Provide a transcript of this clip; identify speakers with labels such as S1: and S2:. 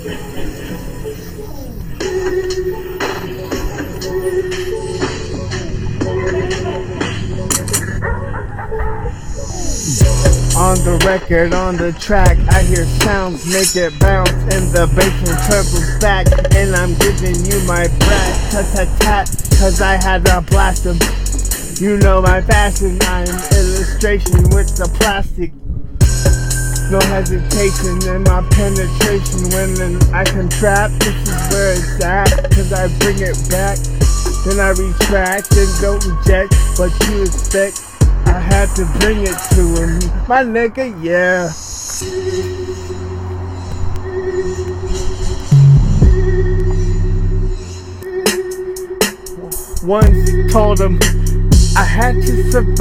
S1: On the record, on the track, I hear sounds make it bounce in the basement treble stack, and I'm giving you my brat, tat tat tat, cause I had a blast em. You know my fashion, I'm illustration with the plastic. No hesitation in my penetration when I contract. This is where it's at, cause I bring it back. Then I retract and don't reject what you expect. I had to bring it to him. My nigga, yeah. Once told him I had to survive.